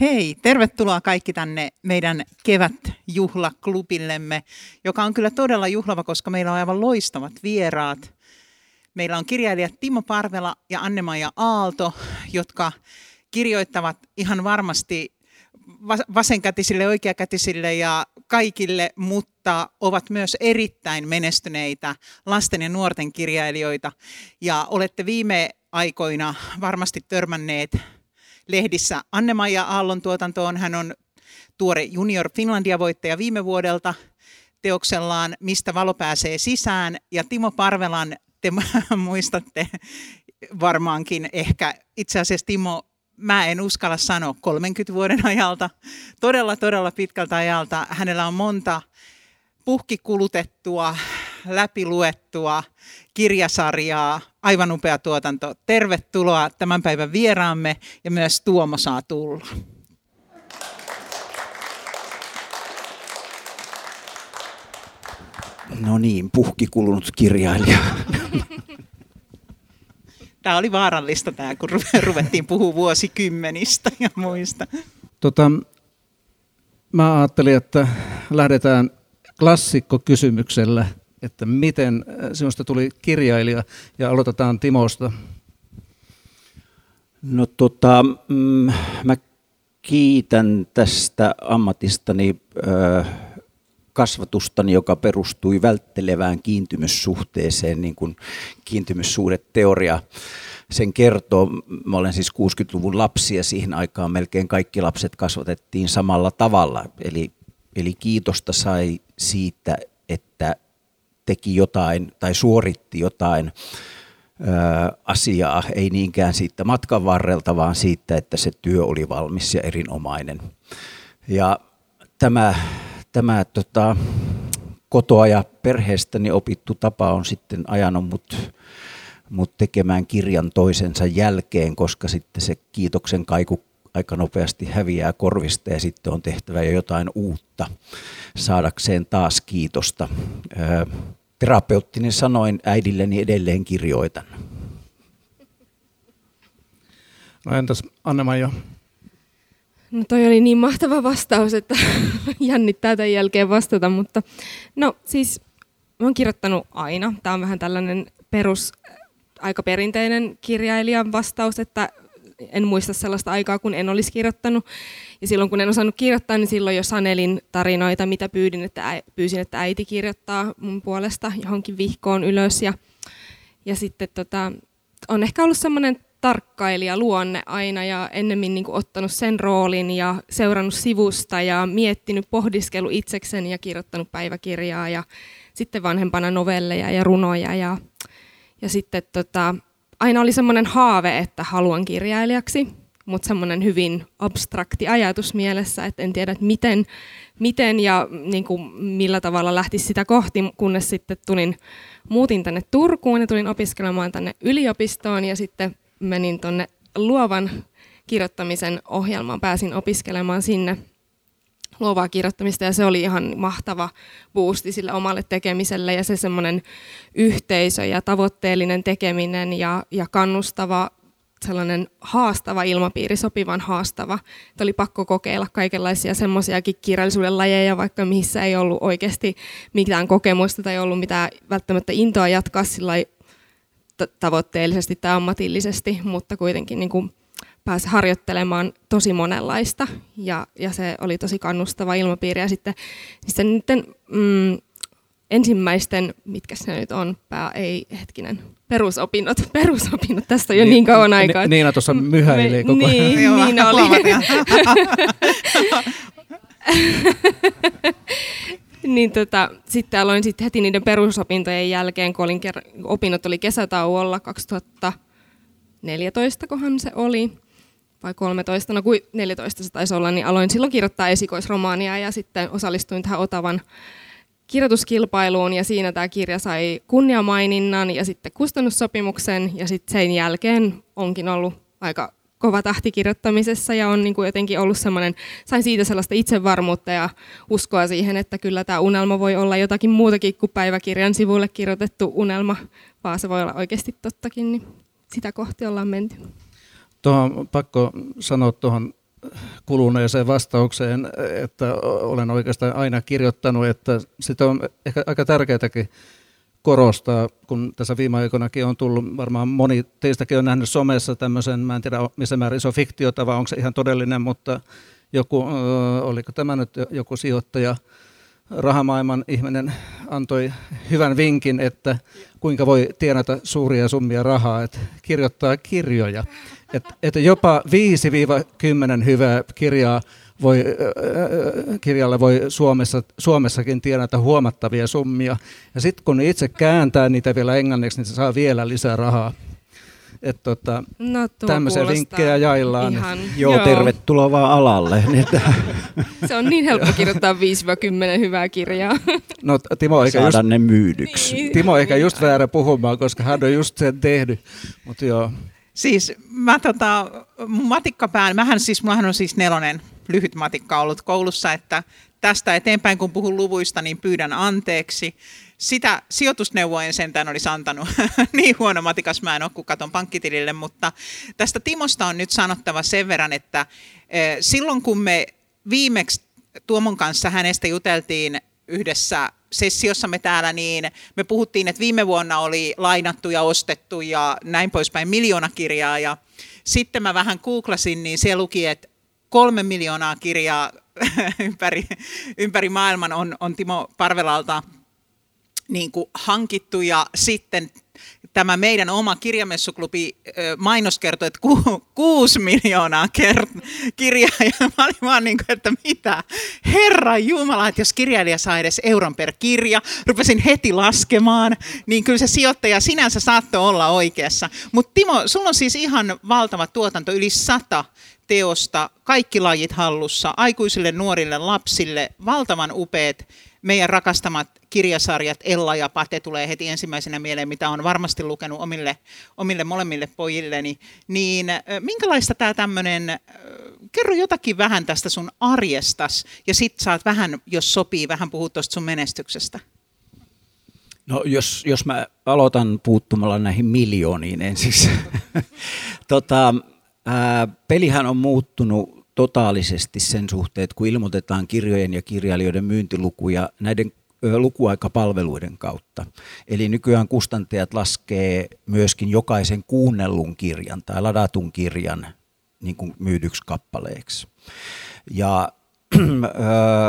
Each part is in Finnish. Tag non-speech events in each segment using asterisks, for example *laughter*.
Hei, tervetuloa kaikki tänne meidän kevätjuhlaklubillemme, joka on kyllä todella juhlava, koska meillä on aivan loistavat vieraat. Meillä on kirjailijat Timo Parvela ja Anne-Maija Aalto, jotka kirjoittavat ihan varmasti vasenkätisille, oikeakätisille ja kaikille, mutta ovat myös erittäin menestyneitä lasten ja nuorten kirjailijoita. Ja olette viime aikoina varmasti törmänneet lehdissä Anne-Maija Aallon tuotantoon. Hän on tuore Junior Finlandia-voittaja viime vuodelta teoksellaan Mistä valo pääsee sisään. Ja Timo Parvelan, te *laughs* muistatte varmaankin ehkä, itse asiassa Timo, mä en uskalla sanoa 30 vuoden ajalta, todella todella pitkältä ajalta. Hänellä on monta puhkikulutettua, läpiluettua kirjasarjaa, aivan upea tuotanto. Tervetuloa tämän päivän vieraamme ja myös Tuomo saa tulla. No niin, puhkikulunut kirjailija. Tämä oli vaarallista tämä, kun ruvettiin puhua vuosikymmenistä ja muista. Tota, mä ajattelin, että lähdetään klassikkokysymyksellä – että miten äh, sinusta tuli kirjailija ja aloitetaan Timosta. No tota, mm, mä kiitän tästä ammatistani äh, kasvatustani, joka perustui välttelevään kiintymyssuhteeseen, niin kuin kiintymyssuhdeteoria sen kertoo. Mä olen siis 60-luvun lapsi ja siihen aikaan melkein kaikki lapset kasvatettiin samalla tavalla. Eli, eli kiitosta sai siitä, että teki jotain tai suoritti jotain ö, asiaa, ei niinkään siitä matkan varrelta, vaan siitä, että se työ oli valmis ja erinomainen. Ja tämä, tämä tota, kotoa ja perheestäni opittu tapa on sitten ajanut mut, mut tekemään kirjan toisensa jälkeen, koska sitten se kiitoksen kaiku aika nopeasti häviää korvista ja sitten on tehtävä jo jotain uutta saadakseen taas kiitosta. Terapeuttinen sanoin äidilleni edelleen kirjoitan. No entäs Anne-Maija? No toi oli niin mahtava vastaus, että *laughs* jännittää tämän jälkeen vastata, mutta no siis mä oon kirjoittanut aina. Tämä on vähän tällainen perus, aika perinteinen kirjailijan vastaus, että en muista sellaista aikaa, kun en olisi kirjoittanut. Ja silloin, kun en osannut kirjoittaa, niin silloin jo sanelin tarinoita, mitä pyydin, että pyysin, että äiti kirjoittaa mun puolesta johonkin vihkoon ylös. Ja, ja sitten tota, on ehkä ollut semmoinen tarkkailija luonne aina ja ennemmin niin kuin ottanut sen roolin ja seurannut sivusta ja miettinyt, pohdiskelu itsekseni ja kirjoittanut päiväkirjaa ja sitten vanhempana novelleja ja runoja ja, ja sitten tota, aina oli semmoinen haave, että haluan kirjailijaksi, mutta semmoinen hyvin abstrakti ajatus mielessä, että en tiedä, että miten, miten ja niin kuin millä tavalla lähtisi sitä kohti, kunnes sitten tulin, muutin tänne Turkuun ja tulin opiskelemaan tänne yliopistoon ja sitten menin tuonne luovan kirjoittamisen ohjelmaan, pääsin opiskelemaan sinne luovaa kirjoittamista ja se oli ihan mahtava boosti sille omalle tekemiselle ja se semmoinen yhteisö ja tavoitteellinen tekeminen ja, ja kannustava sellainen haastava ilmapiiri, sopivan haastava. Että oli pakko kokeilla kaikenlaisia semmoisiakin kirjallisuuden lajeja, vaikka missä ei ollut oikeasti mitään kokemusta tai ollut mitään välttämättä intoa jatkaa sillä tavoitteellisesti tai ammatillisesti, mutta kuitenkin niin kuin pääsi harjoittelemaan tosi monenlaista ja, ja se oli tosi kannustava ilmapiiri. Ja sitten, sitten niiden, mm, ensimmäisten, mitkä se nyt on, pää, ei hetkinen, perusopinnot, *laughs* perusopinnot, tästä on jo niin, niin kauan aikaa. Ni, Niina tuossa myhäili koko ajan. Niin, niin oli. *laughs* niin tota, sitten aloin sitten heti niiden perusopintojen jälkeen, kun olin opinnot oli kesätauolla 2014, kohan se oli vai 13, no kuin 14 se taisi olla, niin aloin silloin kirjoittaa esikoisromaania ja sitten osallistuin tähän Otavan kirjoituskilpailuun. Ja siinä tämä kirja sai kunniamaininnan ja sitten kustannussopimuksen. Ja sitten sen jälkeen onkin ollut aika kova tahti kirjoittamisessa ja on niin kuin jotenkin ollut semmoinen, sain siitä sellaista itsevarmuutta ja uskoa siihen, että kyllä tämä unelma voi olla jotakin muutakin kuin päiväkirjan sivuille kirjoitettu unelma, vaan se voi olla oikeasti tottakin, niin sitä kohti ollaan menty. Tuohon pakko sanoa tuohon kuluneeseen vastaukseen, että olen oikeastaan aina kirjoittanut, että sitä on ehkä aika tärkeääkin korostaa, kun tässä viime aikoinakin on tullut, varmaan moni teistäkin on nähnyt somessa tämmöisen, mä en tiedä missä määrin on fiktiota vai onko se ihan todellinen, mutta joku, oliko tämä nyt joku sijoittaja, rahamaailman ihminen antoi hyvän vinkin, että kuinka voi tienata suuria summia rahaa, että kirjoittaa kirjoja. Että, että jopa 5-10 hyvää kirjaa voi, kirjalla voi Suomessa, Suomessakin tienata huomattavia summia. Ja sitten kun itse kääntää niitä vielä englanniksi, niin se saa vielä lisää rahaa. Että tota, No, tämmöisiä vinkkejä jaillaan. Ihan, Joo, tervetuloa vaan alalle. *laughs* Niin, Se on niin helppo kirjoittaa 5-10 hyvää kirjaa. *laughs* No Timo ehkä just, ne myydyksi. Niin. Timo ehkä just väärä puhumaan, koska hän on just sen tehnyt. Mutta joo, Siis mä tota, mun matikkapään, mähän siis, mullahan on siis nelonen lyhyt matikka ollut koulussa, että tästä eteenpäin kun puhun luvuista, niin pyydän anteeksi. Sitä sijoitusneuvojen sentään olisi antanut. *laughs* niin huono matikas mä en ole, kun katon pankkitilille, mutta tästä Timosta on nyt sanottava sen verran, että eh, silloin kun me viimeksi Tuomon kanssa hänestä juteltiin yhdessä sessiossamme täällä, niin me puhuttiin, että viime vuonna oli lainattu ja ostettu ja näin poispäin miljoona kirjaa. Ja sitten mä vähän googlasin, niin siellä luki, että kolme miljoonaa kirjaa *laughs* ympäri, ympäri maailman on, on Timo Parvelalta niin kuin hankittu ja sitten tämä meidän oma kirjamessuklubi mainos kertoi, että ku, kuusi miljoonaa kert- kirjaa ja mä olin vaan niin kuin, että mitä, herra Jumala, että jos kirjailija saa edes euron per kirja, rupesin heti laskemaan, niin kyllä se sijoittaja sinänsä saattoi olla oikeassa. Mutta Timo, sulla on siis ihan valtava tuotanto, yli sata teosta, kaikki lajit hallussa, aikuisille, nuorille, lapsille, valtavan upeat meidän rakastamat kirjasarjat Ella ja Pate tulee heti ensimmäisenä mieleen, mitä on varmasti lukenut omille, omille molemmille pojilleni. Niin minkälaista tämä tämmöinen, kerro jotakin vähän tästä sun arjestas ja sit saat vähän, jos sopii, vähän puhua tuosta sun menestyksestä. No jos, jos mä aloitan puuttumalla näihin miljooniin ensiksi. *laughs* tota, ää, pelihän on muuttunut totaalisesti sen suhteen, että kun ilmoitetaan kirjojen ja kirjailijoiden myyntilukuja näiden lukuaikapalveluiden kautta. Eli nykyään kustantajat laskee myöskin jokaisen kuunnellun kirjan tai ladatun kirjan niin kuin myydyksi kappaleeksi. Ja *clears throat*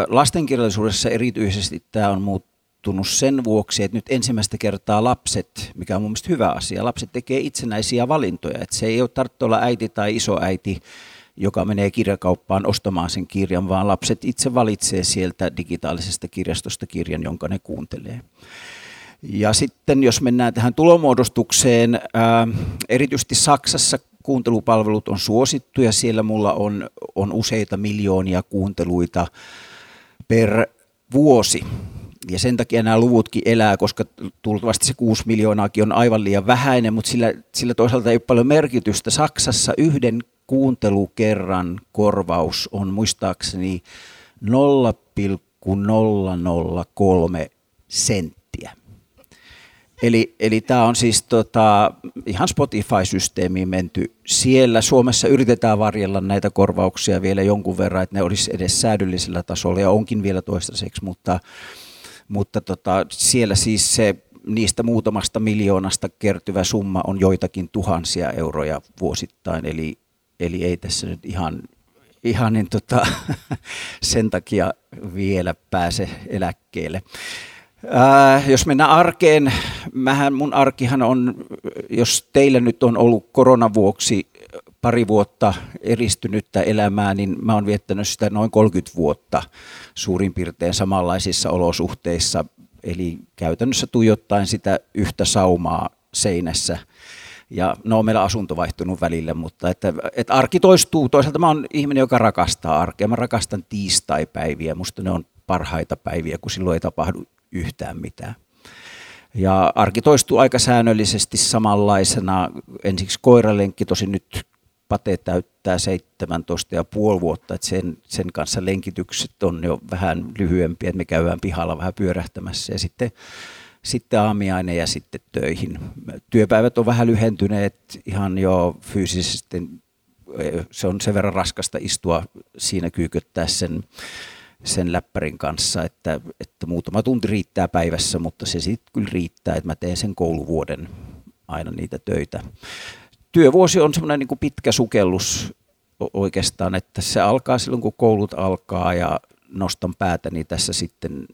lastenkirjallisuudessa erityisesti tämä on muuttunut sen vuoksi, että nyt ensimmäistä kertaa lapset, mikä on mun mielestä hyvä asia, lapset tekee itsenäisiä valintoja. Että se ei ole tarvitse olla äiti tai isoäiti, joka menee kirjakauppaan ostamaan sen kirjan, vaan lapset itse valitsee sieltä digitaalisesta kirjastosta kirjan, jonka ne kuuntelee. Ja sitten jos mennään tähän tulomuodostukseen, ää, erityisesti Saksassa kuuntelupalvelut on suosittu ja siellä mulla on, on useita miljoonia kuunteluita per vuosi. Ja sen takia nämä luvutkin elää, koska tultavasti se 6 miljoonaakin on aivan liian vähäinen, mutta sillä, sillä toisaalta ei ole paljon merkitystä. Saksassa yhden kuuntelukerran korvaus on muistaakseni 0,003 senttiä. Eli, eli tämä on siis tota, ihan Spotify-systeemiin menty. Siellä Suomessa yritetään varjella näitä korvauksia vielä jonkun verran, että ne olisi edes säädöllisellä tasolla ja onkin vielä toistaiseksi, mutta, mutta tota, siellä siis se niistä muutamasta miljoonasta kertyvä summa on joitakin tuhansia euroja vuosittain, eli, eli ei tässä nyt ihan, ihan niin tota, *laughs* sen takia vielä pääse eläkkeelle. Ää, jos mennään arkeen, mähän, mun arkihan on, jos teillä nyt on ollut koronan vuoksi pari vuotta eristynyttä elämää, niin mä oon viettänyt sitä noin 30 vuotta suurin piirtein samanlaisissa olosuhteissa, eli käytännössä tuijottaen sitä yhtä saumaa seinässä. Ja no meillä asunto vaihtunut välillä, mutta että, että arki toistuu. Toisaalta mä oon ihminen, joka rakastaa arkea. Mä rakastan tiistaipäiviä. Musta ne on parhaita päiviä, kun silloin ei tapahdu yhtään mitään. Ja arki toistuu aika säännöllisesti samanlaisena. Ensiksi koiralenkki, tosi nyt Pate täyttää 17 ja puoli vuotta, että sen, sen kanssa lenkitykset on jo vähän lyhyempiä, että me käydään pihalla vähän pyörähtämässä ja sitten, sitten aamiainen ja sitten töihin. Työpäivät on vähän lyhentyneet ihan jo fyysisesti se on sen verran raskasta istua siinä kyykyttää sen, sen läppärin kanssa, että, että muutama tunti riittää päivässä, mutta se sitten kyllä riittää, että mä teen sen kouluvuoden aina niitä töitä. Työvuosi on semmoinen niin pitkä sukellus oikeastaan, että se alkaa silloin, kun koulut alkaa ja nostan päätäni tässä sitten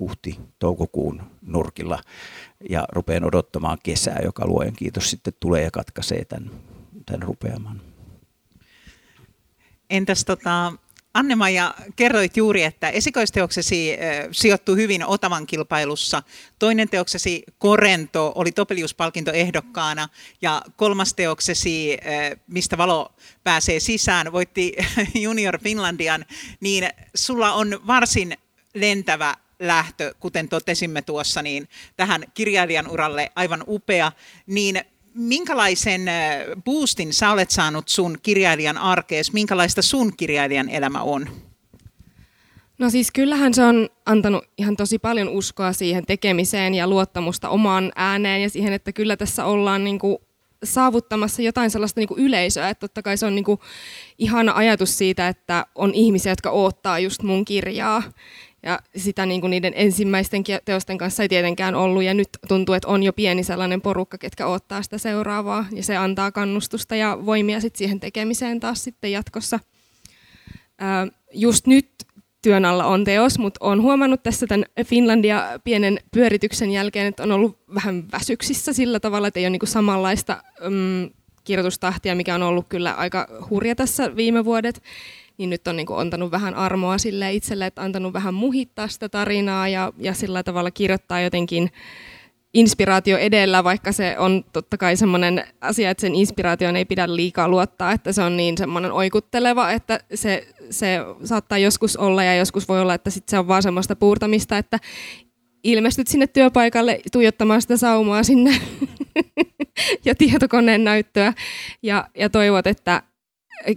huhti-toukokuun nurkilla ja rupean odottamaan kesää, joka luojen kiitos sitten tulee ja katkaisee tämän, tämän rupeaman. Entäs tota, Anne-Maija, kerroit juuri, että esikoisteoksesi sijoittui hyvin Otavan kilpailussa. Toinen teoksesi Korento oli Topelius-palkinto ehdokkaana ja kolmas teoksesi, mistä valo pääsee sisään, voitti *laughs* Junior Finlandian, niin sulla on varsin lentävä lähtö, kuten totesimme tuossa, niin tähän kirjailijan uralle aivan upea, niin minkälaisen boostin sä olet saanut sun kirjailijan arkees, minkälaista sun kirjailijan elämä on? No siis kyllähän se on antanut ihan tosi paljon uskoa siihen tekemiseen ja luottamusta omaan ääneen ja siihen, että kyllä tässä ollaan niin kuin saavuttamassa jotain sellaista niin kuin yleisöä. Että totta kai se on niin kuin ihana ajatus siitä, että on ihmisiä, jotka odottaa just mun kirjaa. Ja sitä niin kuin niiden ensimmäisten teosten kanssa ei tietenkään ollut, ja nyt tuntuu, että on jo pieni sellainen porukka, ketkä odottaa sitä seuraavaa, ja se antaa kannustusta ja voimia sit siihen tekemiseen taas sitten jatkossa. Just nyt työn alla on teos, mutta olen huomannut tässä tämän Finlandia pienen pyörityksen jälkeen, että on ollut vähän väsyksissä sillä tavalla, että ei ole niin samanlaista mm, kirjoitustahtia, mikä on ollut kyllä aika hurja tässä viime vuodet niin nyt on niin kuin antanut vähän armoa sille itselle, että antanut vähän muhittaa sitä tarinaa ja, ja sillä tavalla kirjoittaa jotenkin inspiraatio edellä, vaikka se on totta kai semmoinen asia, että sen inspiraation ei pidä liikaa luottaa, että se on niin semmoinen oikutteleva, että se, se saattaa joskus olla ja joskus voi olla, että sit se on vaan semmoista puurtamista, että ilmestyt sinne työpaikalle tuijottamaan sitä saumaa sinne *laughs* ja tietokoneen näyttöä. Ja, ja toivot, että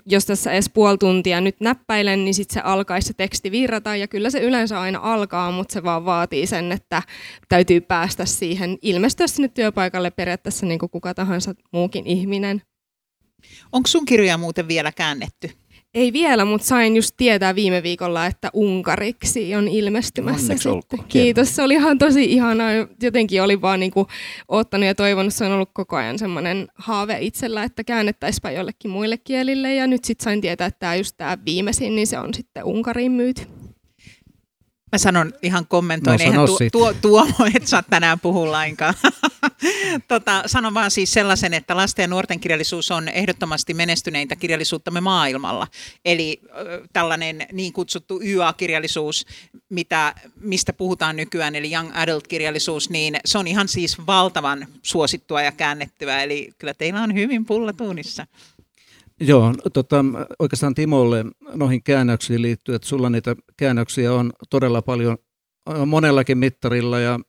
jos tässä edes puoli tuntia nyt näppäilen, niin sitten se alkaisi se teksti virrata, ja kyllä se yleensä aina alkaa, mutta se vaan vaatii sen, että täytyy päästä siihen, ilmestyä sinne työpaikalle periaatteessa niin kuin kuka tahansa muukin ihminen. Onko sun kirjoja muuten vielä käännetty? Ei vielä, mutta sain just tietää viime viikolla, että unkariksi on ilmestymässä Onneksi sitten. Kiitos, se oli ihan tosi ihanaa. Jotenkin oli vaan niinku ottanut ja toivonut, se on ollut koko ajan semmoinen haave itsellä, että käännettäisipä jollekin muille kielille. Ja nyt sitten sain tietää, että tämä just tämä viimeisin, niin se on sitten Unkariin myyty. Mä sanon ihan kommentoin, no, eihän tu, tuo, tuo et saa tänään puhua lainkaan. *laughs* tota, sanon vaan siis sellaisen, että lasten ja nuorten kirjallisuus on ehdottomasti menestyneintä kirjallisuuttamme maailmalla. Eli äh, tällainen niin kutsuttu YA-kirjallisuus, mitä, mistä puhutaan nykyään, eli Young Adult-kirjallisuus, niin se on ihan siis valtavan suosittua ja käännettyä. Eli kyllä teillä on hyvin pullatuunissa. Joo, tota, oikeastaan Timolle noihin käännöksiin liittyy, että sulla niitä käännöksiä on todella paljon monellakin mittarilla ja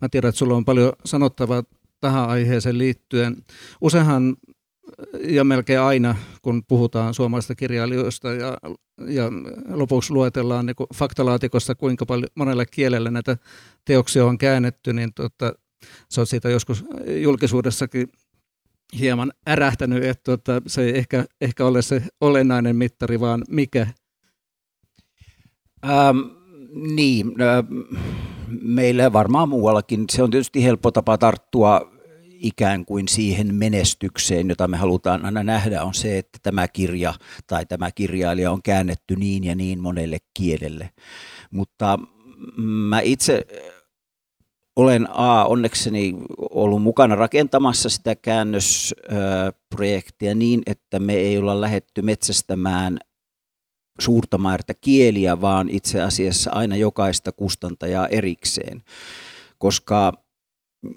mä tiedän, että sulla on paljon sanottavaa tähän aiheeseen liittyen. Useinhan ja melkein aina, kun puhutaan suomalaisista kirjailijoista ja, ja lopuksi luetellaan niin faktalaatikossa, kuinka paljon monella kielellä näitä teoksia on käännetty, niin tota, se on siitä joskus julkisuudessakin hieman ärähtänyt, että tuota, se ei ehkä, ehkä ole se olennainen mittari, vaan mikä? Ähm, niin, äh, meillä varmaan muuallakin. Se on tietysti helppo tapa tarttua ikään kuin siihen menestykseen, jota me halutaan aina nähdä, on se, että tämä kirja tai tämä kirjailija on käännetty niin ja niin monelle kielelle. Mutta mä itse olen A, onnekseni ollut mukana rakentamassa sitä käännösprojektia niin, että me ei olla lähetty metsästämään suurta määrää kieliä, vaan itse asiassa aina jokaista kustantajaa erikseen, koska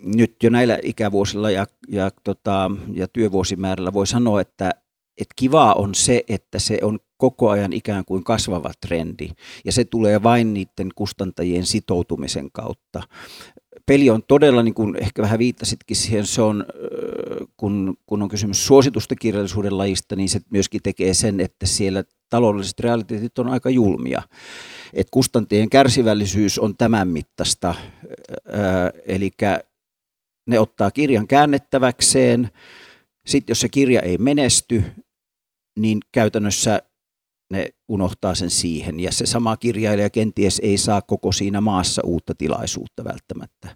nyt jo näillä ikävuosilla ja, ja, tota, ja työvuosimäärällä voi sanoa, että, että kivaa on se, että se on koko ajan ikään kuin kasvava trendi, ja se tulee vain niiden kustantajien sitoutumisen kautta peli on todella, niin kuin ehkä vähän viittasitkin siihen, se on, kun, kun on kysymys suositusta kirjallisuuden lajista, niin se myöskin tekee sen, että siellä taloudelliset realiteetit on aika julmia. Et kustantien kärsivällisyys on tämän mittaista, eli ne ottaa kirjan käännettäväkseen, sitten jos se kirja ei menesty, niin käytännössä ne unohtaa sen siihen. Ja se sama kirjailija kenties ei saa koko siinä maassa uutta tilaisuutta välttämättä.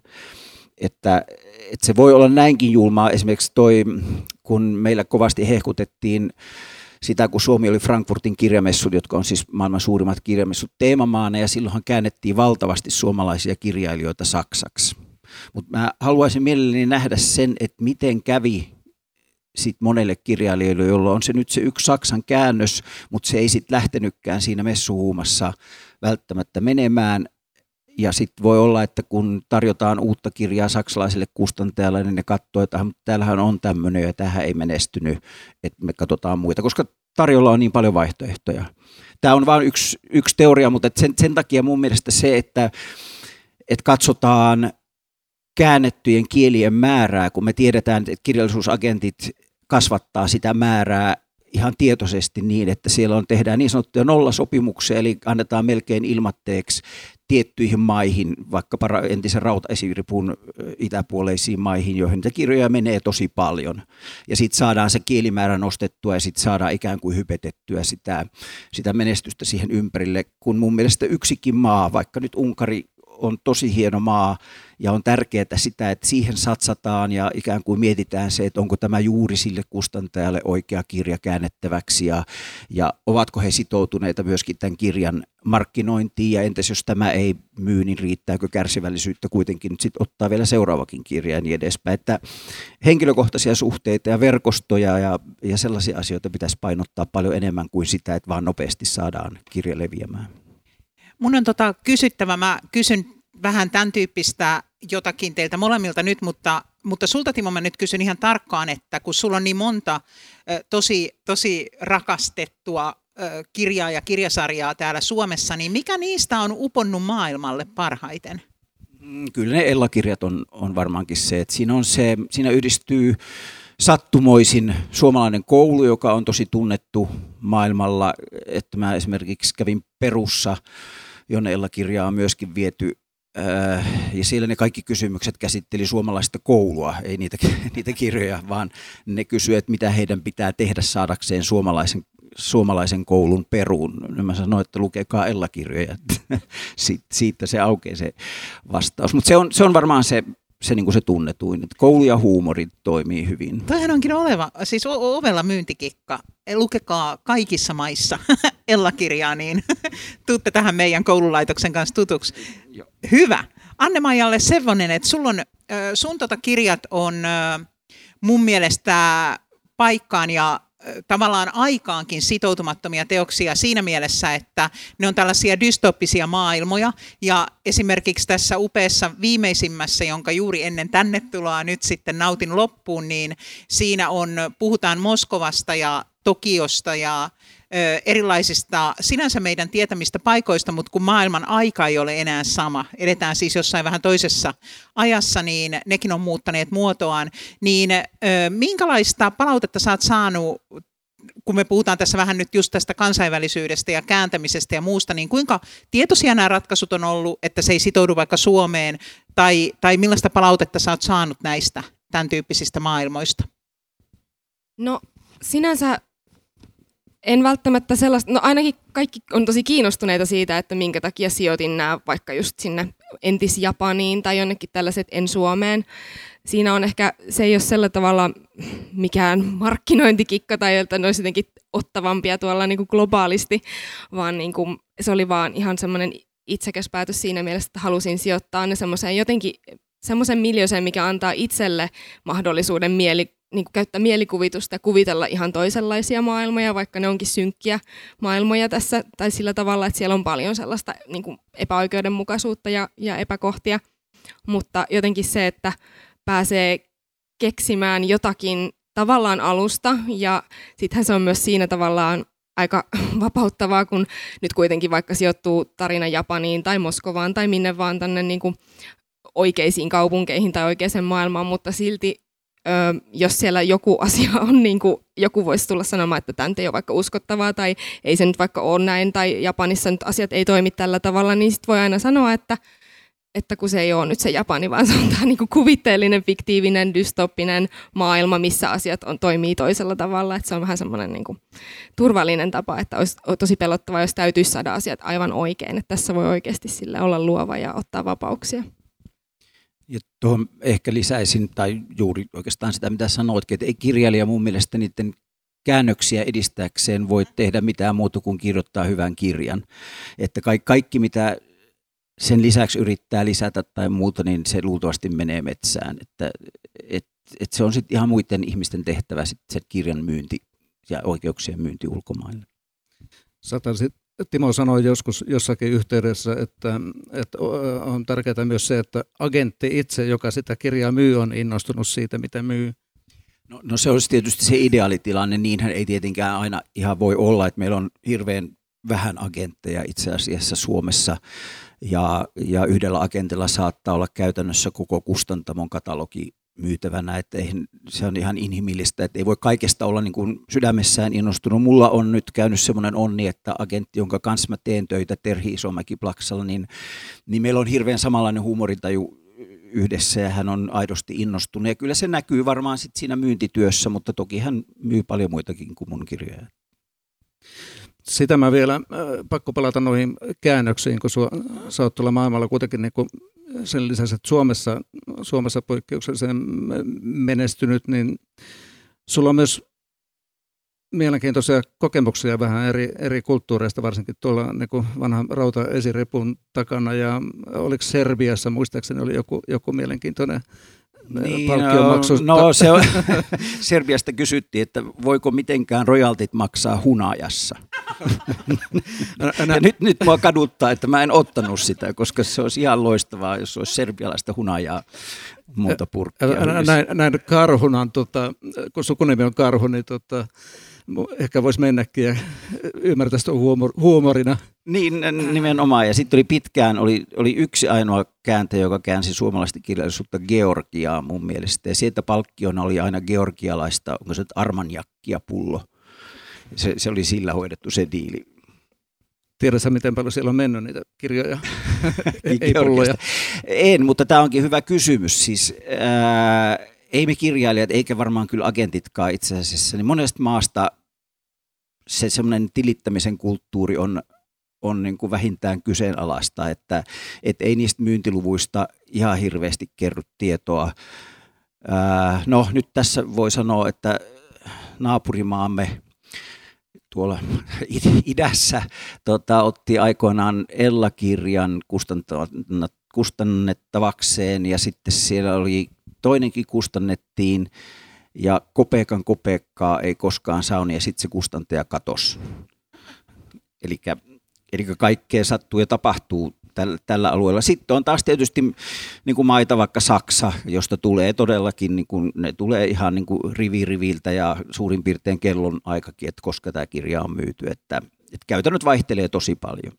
Että, että se voi olla näinkin julmaa. Esimerkiksi toi, kun meillä kovasti hehkutettiin sitä, kun Suomi oli Frankfurtin kirjamessut, jotka on siis maailman suurimmat kirjamessut teemamaana, ja silloinhan käännettiin valtavasti suomalaisia kirjailijoita saksaksi. Mutta mä haluaisin mielelläni nähdä sen, että miten kävi sit monelle kirjailijoille, jolla on se nyt se yksi Saksan käännös, mutta se ei sitten lähtenytkään siinä messuhuumassa välttämättä menemään. Ja sitten voi olla, että kun tarjotaan uutta kirjaa saksalaiselle kustantajalle, niin ne katsoo, että täällähän on tämmöinen ja tähän ei menestynyt, että me katsotaan muita, koska tarjolla on niin paljon vaihtoehtoja. Tämä on vain yksi, yksi teoria, mutta sen, sen takia mun mielestä se, että, että katsotaan käännettyjen kielien määrää, kun me tiedetään, että kirjallisuusagentit kasvattaa sitä määrää ihan tietoisesti niin, että siellä on, tehdään niin sanottuja nollasopimuksia, eli annetaan melkein ilmatteeksi tiettyihin maihin, vaikkapa entisen rautaesiripun itäpuoleisiin maihin, joihin niitä kirjoja menee tosi paljon. Ja sitten saadaan se kielimäärä nostettua ja sitten saadaan ikään kuin hypetettyä sitä, sitä menestystä siihen ympärille, kun mun mielestä yksikin maa, vaikka nyt Unkari on tosi hieno maa ja on tärkeää sitä, että siihen satsataan ja ikään kuin mietitään se, että onko tämä juuri sille kustantajalle oikea kirja käännettäväksi ja, ja ovatko he sitoutuneita myöskin tämän kirjan markkinointiin ja entäs jos tämä ei myy, niin riittääkö kärsivällisyyttä kuitenkin sit ottaa vielä seuraavakin kirja ja niin edespäin. Että henkilökohtaisia suhteita ja verkostoja ja, ja sellaisia asioita pitäisi painottaa paljon enemmän kuin sitä, että vaan nopeasti saadaan kirja leviämään. Mun on tota kysyttävä, mä kysyn vähän tämän tyyppistä jotakin teiltä molemmilta nyt, mutta, mutta sulta Timo mä nyt kysyn ihan tarkkaan, että kun sulla on niin monta tosi, tosi rakastettua kirjaa ja kirjasarjaa täällä Suomessa, niin mikä niistä on uponnut maailmalle parhaiten? Mm, kyllä ne Ella-kirjat on, on varmaankin se, että siinä, on se, siinä yhdistyy sattumoisin suomalainen koulu, joka on tosi tunnettu maailmalla, että mä esimerkiksi kävin Perussa jonne Ella-kirjaa on myöskin viety äh, ja siellä ne kaikki kysymykset käsitteli suomalaista koulua, ei niitä, *laughs* niitä kirjoja, vaan ne kysyivät, että mitä heidän pitää tehdä saadakseen suomalaisen, suomalaisen koulun peruun. No mä sanoin, että lukekaa Ella-kirjoja, *laughs* siitä se aukeaa se vastaus. Mutta se on, se on varmaan se se, niin kuin se tunnetuin. Että koulu ja huumori toimii hyvin. Toihan onkin oleva, siis ovella myyntikikka. Lukekaa kaikissa maissa *laughs* Ella-kirjaa, niin *laughs* tuutte tähän meidän koululaitoksen kanssa tutuksi. Jo. Hyvä. Anne-Maijalle Sevonen, että sulla on, sun tota kirjat on mun mielestä paikkaan ja tavallaan aikaankin sitoutumattomia teoksia siinä mielessä, että ne on tällaisia dystoppisia maailmoja. Ja esimerkiksi tässä upeassa viimeisimmässä, jonka juuri ennen tänne tuloa nyt sitten nautin loppuun, niin siinä on, puhutaan Moskovasta ja Tokiosta ja erilaisista sinänsä meidän tietämistä paikoista, mutta kun maailman aika ei ole enää sama, edetään siis jossain vähän toisessa ajassa, niin nekin on muuttaneet muotoaan, niin minkälaista palautetta sä oot saanut kun me puhutaan tässä vähän nyt just tästä kansainvälisyydestä ja kääntämisestä ja muusta, niin kuinka tietoisia nämä ratkaisut on ollut, että se ei sitoudu vaikka Suomeen, tai, tai millaista palautetta sä oot saanut näistä tämän tyyppisistä maailmoista? No sinänsä en välttämättä sellaista, no ainakin kaikki on tosi kiinnostuneita siitä, että minkä takia sijoitin nämä vaikka just sinne entis-Japaniin tai jonnekin tällaiset en Suomeen. Siinä on ehkä, se ei ole sillä tavalla mikään markkinointikikka tai että ne olisi jotenkin ottavampia tuolla niin kuin globaalisti, vaan niin kuin, se oli vaan ihan semmoinen itsekäs päätös siinä mielessä, että halusin sijoittaa ne semmoiseen jotenkin semmoisen miljoiseen, mikä antaa itselle mahdollisuuden mieli, niin kuin käyttää mielikuvitusta ja kuvitella ihan toisenlaisia maailmoja, vaikka ne onkin synkkiä maailmoja tässä, tai sillä tavalla, että siellä on paljon sellaista niin kuin epäoikeudenmukaisuutta ja, ja epäkohtia. Mutta jotenkin se, että pääsee keksimään jotakin tavallaan alusta, ja sittenhän se on myös siinä tavallaan aika *laughs* vapauttavaa, kun nyt kuitenkin vaikka sijoittuu tarina Japaniin tai Moskovaan tai minne vaan tänne niin kuin oikeisiin kaupunkeihin tai oikeaan maailmaan, mutta silti ö, jos siellä joku *laughs* asia on, niin kuin joku voisi tulla sanomaan, että tämä ei ole vaikka uskottavaa tai ei se nyt vaikka ole näin tai Japanissa nyt asiat ei toimi tällä tavalla, niin sitten voi aina sanoa, että että kun se ei ole nyt se Japani, vaan se on tämä niin kuvitteellinen, fiktiivinen, dystoppinen maailma, missä asiat on, toimii toisella tavalla. Että se on vähän semmoinen niin turvallinen tapa, että olisi tosi pelottava, jos täytyisi saada asiat aivan oikein. Että tässä voi oikeasti sille olla luova ja ottaa vapauksia. Ja tuohon ehkä lisäisin, tai juuri oikeastaan sitä, mitä sanoitkin, että ei kirjailija mun mielestä niiden käännöksiä edistääkseen voi tehdä mitään muuta kuin kirjoittaa hyvän kirjan. Että kaikki, mitä sen lisäksi yrittää lisätä tai muuta, niin se luultavasti menee metsään. Että, et, et se on sitten ihan muiden ihmisten tehtävä sit se kirjan myynti ja oikeuksien myynti ulkomaille. Satasit, Timo sanoi joskus jossakin yhteydessä, että, että on tärkeää myös se, että agentti itse, joka sitä kirjaa myy, on innostunut siitä, mitä myy. No, no se olisi tietysti se ideaalitilanne, niinhän ei tietenkään aina ihan voi olla, että meillä on hirveän vähän agentteja itse asiassa Suomessa ja, ja yhdellä agentilla saattaa olla käytännössä koko kustantamon katalogi myytävänä, että ei, se on ihan inhimillistä, että ei voi kaikesta olla niin kuin sydämessään innostunut. Mulla on nyt käynyt semmoinen onni, että agentti, jonka kanssa mä teen töitä Terhi Isomäki Plaksalla, niin, niin meillä on hirveän samanlainen huumorintaju yhdessä ja hän on aidosti innostunut. Ja kyllä se näkyy varmaan sit siinä myyntityössä, mutta toki hän myy paljon muitakin kuin mun kirjoja. Sitä mä vielä, äh, pakko palata noihin käännöksiin, kun sua, sä oot tuolla maailmalla kuitenkin niin kuin sen lisäksi, että Suomessa, Suomessa poikkeuksellisen menestynyt, niin sulla on myös mielenkiintoisia kokemuksia vähän eri, eri kulttuureista, varsinkin tuolla niin vanhan esiripun takana. Ja oliko Serbiassa, muistaakseni oli joku, joku mielenkiintoinen niin, palkkiomaksu. No, no se on, *laughs* Serbiasta kysyttiin, että voiko mitenkään rojaltit maksaa hunajassa. *laughs* ja nyt, nyt mua kaduttaa, että mä en ottanut sitä, koska se olisi ihan loistavaa, jos olisi serbialaista hunajaa muuta purkkia. Näin, näin karhunan, tota, kun sukunimi on karhu, niin tota, ehkä voisi mennäkin ja *laughs* ymmärtää sitä huumor, huumorina. Niin, nimenomaan. Ja sitten oli pitkään, oli, oli yksi ainoa kääntäjä, joka käänsi suomalaista kirjallisuutta Georgiaa mun mielestä. Ja sieltä palkkiona oli aina georgialaista, onko se armanjakkia pullo. Se, se oli sillä hoidettu se diili. Tiedätkö, miten paljon siellä on mennyt niitä kirjoja? *laughs* ei pulloja. En, mutta tämä onkin hyvä kysymys. Siis, ää, ei me kirjailijat, eikä varmaan kyllä agentitkaan itse asiassa, niin monesta maasta se semmoinen tilittämisen kulttuuri on, on niin kuin vähintään kyseenalaista, että et ei niistä myyntiluvuista ihan hirveästi kerry tietoa. No nyt tässä voi sanoa, että naapurimaamme tuolla *laughs* idässä tota, otti aikoinaan Ella-kirjan kustannettavakseen ja sitten siellä oli toinenkin kustannettiin ja kopeekan kopeekkaa ei koskaan sauni ja sitten se kustantaja katos. Eli kaikkea sattuu ja tapahtuu tällä, tällä alueella. Sitten on taas tietysti niin kuin maita, vaikka Saksa, josta tulee todellakin, niin kuin, ne tulee ihan niin kuin rivi riviltä ja suurin piirtein kellon aikakin, että koska tämä kirja on myyty. Että, että käytännöt vaihtelee tosi paljon.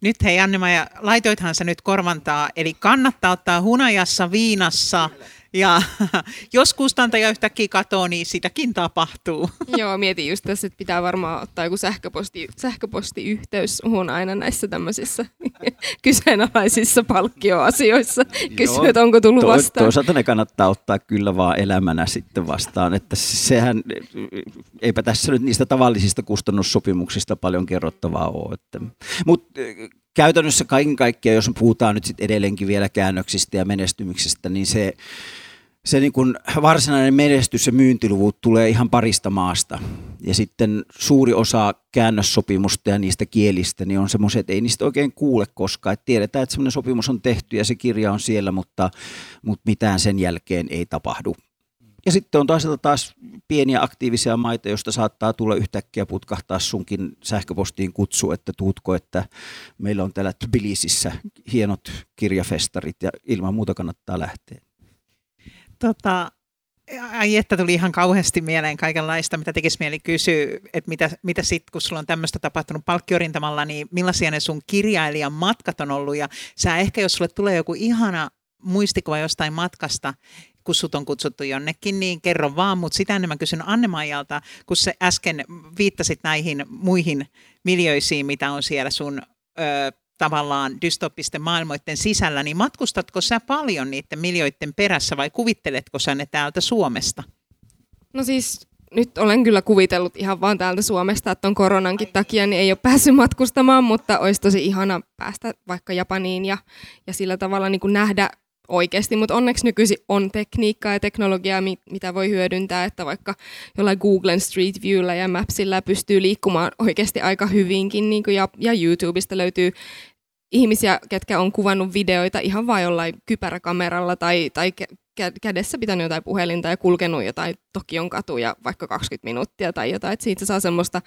Nyt hei anne ja laitoithan se nyt korvantaa, eli kannattaa ottaa hunajassa, viinassa, ja *laughs* jos kustantaja yhtäkkiä katoo, niin sitäkin tapahtuu. *laughs* Joo, mietin just tässä, että pitää varmaan ottaa joku sähköposti, sähköpostiyhteys huun aina näissä tämmöisissä *laughs* kyseenalaisissa palkkioasioissa. Kysyä, että onko tullut vastaan. Toisaalta ne kannattaa ottaa kyllä vaan elämänä sitten vastaan. Että sehän, eipä tässä nyt niistä tavallisista kustannussopimuksista paljon kerrottavaa ole. Mutta käytännössä kaiken kaikkiaan, jos puhutaan nyt sit edelleenkin vielä käännöksistä ja menestymyksestä, niin se, se niin kuin varsinainen menestys ja myyntiluvut tulee ihan parista maasta. Ja sitten suuri osa käännössopimusta ja niistä kielistä niin on semmoiset, että ei niistä oikein kuule koskaan. Että tiedetään, että semmoinen sopimus on tehty ja se kirja on siellä, mutta, mutta mitään sen jälkeen ei tapahdu. Ja sitten on toisaalta taas pieniä aktiivisia maita, joista saattaa tulla yhtäkkiä putkahtaa sunkin sähköpostiin kutsu, että tuutko, että meillä on täällä Tbilisissä hienot kirjafestarit ja ilman muuta kannattaa lähteä. Tota, ai että tuli ihan kauheasti mieleen kaikenlaista, mitä tekisi mieli kysyä, että mitä, mitä sitten, kun sulla on tämmöistä tapahtunut palkkiorintamalla, niin millaisia ne sun kirjailijan matkat on ollut, ja sä ehkä, jos sulle tulee joku ihana muistikuva jostain matkasta, kun sut on kutsuttu jonnekin, niin kerro vaan, mutta sitä enemmän kysyn Anne-Maijalta, kun sä äsken viittasit näihin muihin miljöisiin, mitä on siellä sun ö, tavallaan dystoppisten maailmoiden sisällä, niin matkustatko sä paljon niiden miljoiden perässä vai kuvitteletko sä ne täältä Suomesta? No siis nyt olen kyllä kuvitellut ihan vaan täältä Suomesta, että on koronankin takia niin ei ole päässyt matkustamaan, mutta olisi tosi ihana päästä vaikka Japaniin ja, ja sillä tavalla niin kuin nähdä oikeasti, mutta onneksi nykyisin on tekniikkaa ja teknologiaa, mitä voi hyödyntää, että vaikka jollain Googlen Street Viewllä ja Mapsilla pystyy liikkumaan oikeasti aika hyvinkin, niin kuin ja, ja YouTubesta löytyy ihmisiä, ketkä on kuvannut videoita ihan vain jollain kypäräkameralla tai, tai kädessä pitänyt jotain puhelinta ja kulkenut jotain Tokion katuja vaikka 20 minuuttia tai jotain, että siitä saa semmoista,